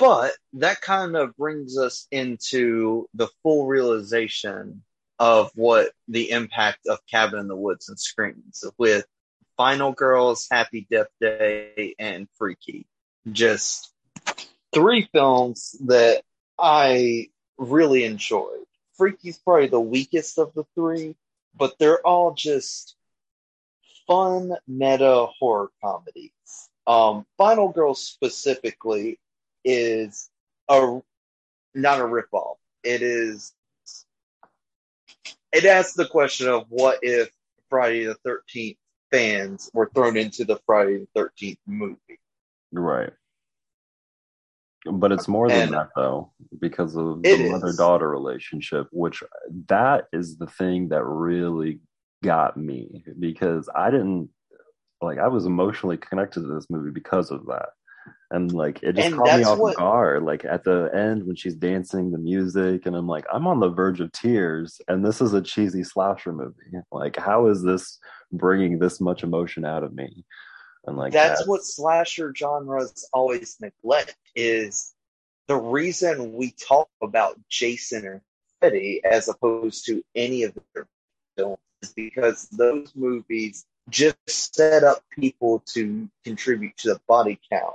but that kind of brings us into the full realization of what the impact of Cabin in the Woods and Screams with Final Girls, Happy Death Day, and Freaky. Just three films that I really enjoyed. Freaky's probably the weakest of the three, but they're all just fun meta horror comedies. Um, Final Girls specifically is a not a ripoff. It is. It asks the question of what if Friday the Thirteenth fans were thrown into the Friday the Thirteenth movie. Right. But it's more than And- that though, because of the mother daughter relationship, which that is the thing that really got me because I didn't like I was emotionally connected to this movie because of that. And like it just And caught me off what- guard. Like at the end when she's dancing the music and I'm like, I'm on the verge of tears and this is a cheesy slasher movie. Like how is this bringing this much emotion out of me? And like that's what slasher genres always neglect is the reason we talk about Jason or Freddy as opposed to any of their films is because those movies just set up people to contribute to the body count.